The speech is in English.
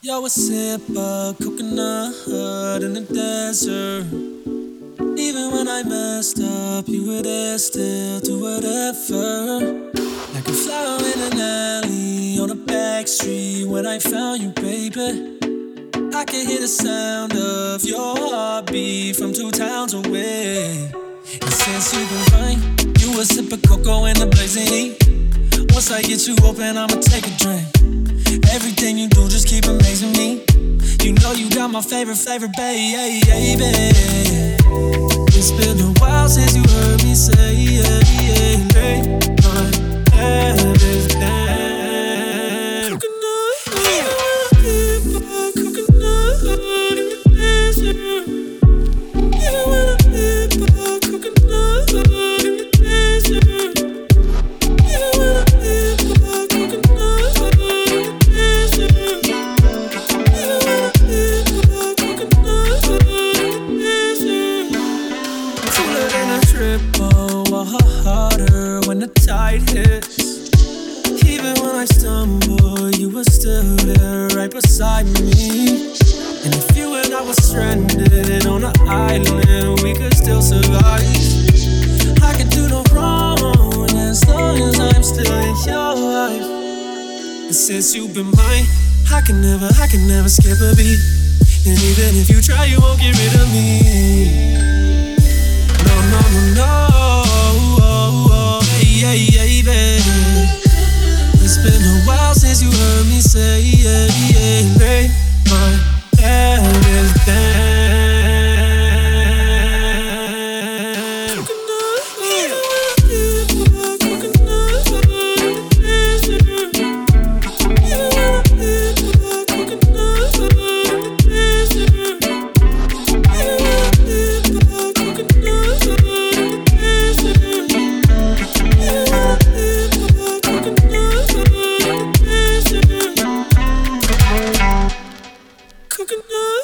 Yo, a sip of coconut in the desert. Even when I messed up, you were there still to whatever. Like a flower in an alley on a back street when I found you, baby. I can hear the sound of your heartbeat from two towns away. And since you've been fine, you a sip of cocoa in the blazing heat. Once I get you open, I'ma take a drink. Everything you do just keep amazing me. You know you got my favorite flavor, baby. It's been a while since you heard me say, yeah, yeah, tide. Even when I stumble, you were still there right beside me. And if you and I were stranded on an island, we could still survive. I could do no wrong as long as I'm still in your life. And since you've been mine, I can never, I can never skip a beat. And even if you try, you won't get rid of me. No, no, no, no. can do.